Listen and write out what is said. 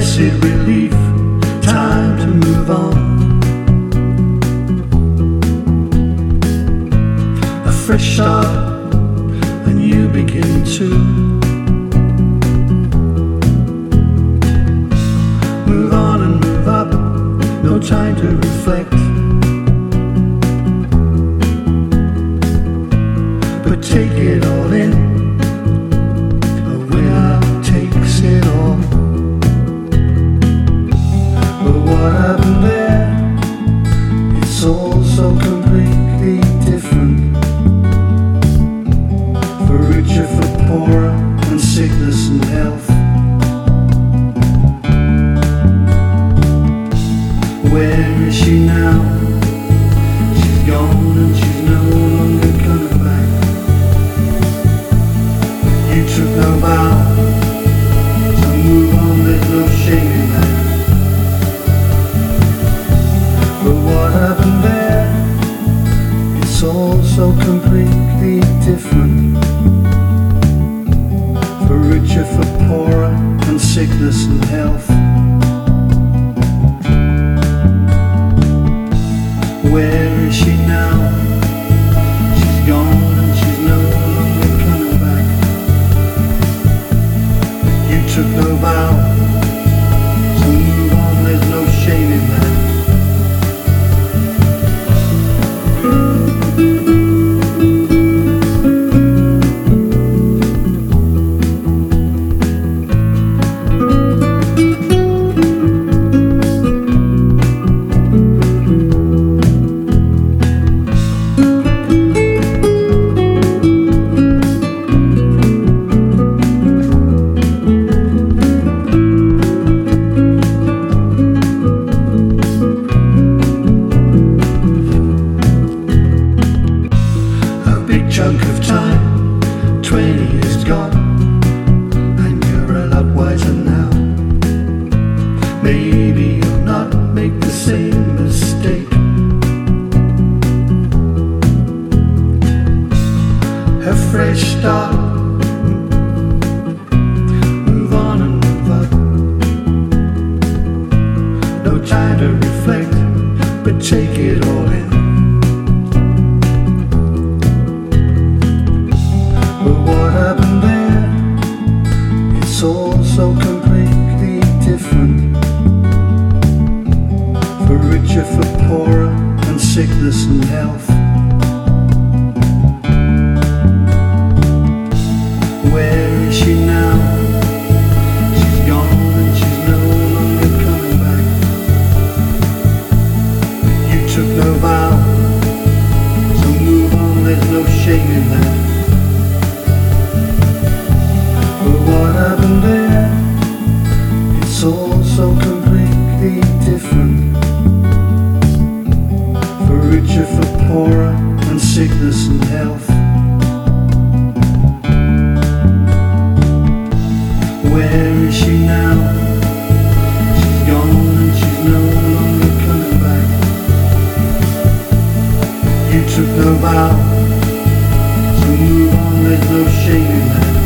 blessed relief. Time to move on. A fresh start, Where is she now? She's gone and she's no longer coming back. You took no vow to move on, there's no shame in that. But what happened there? It's all so completely different. For richer, for poorer, and sickness chunk of time, 20 is gone, and you're a lot wiser now. Maybe you'll not make the same mistake. A fresh start. Move on and move up. No time to reflect, but take it all in. And sickness and health. Where is she now? She's gone and she's no longer coming back. You took no move on, there's no shame in that. But what there? It's all so completely different. For poorer, and sickness and health. Where is she now? She's gone and she's no longer coming back. You took no vow, so move on, there's no shame in that.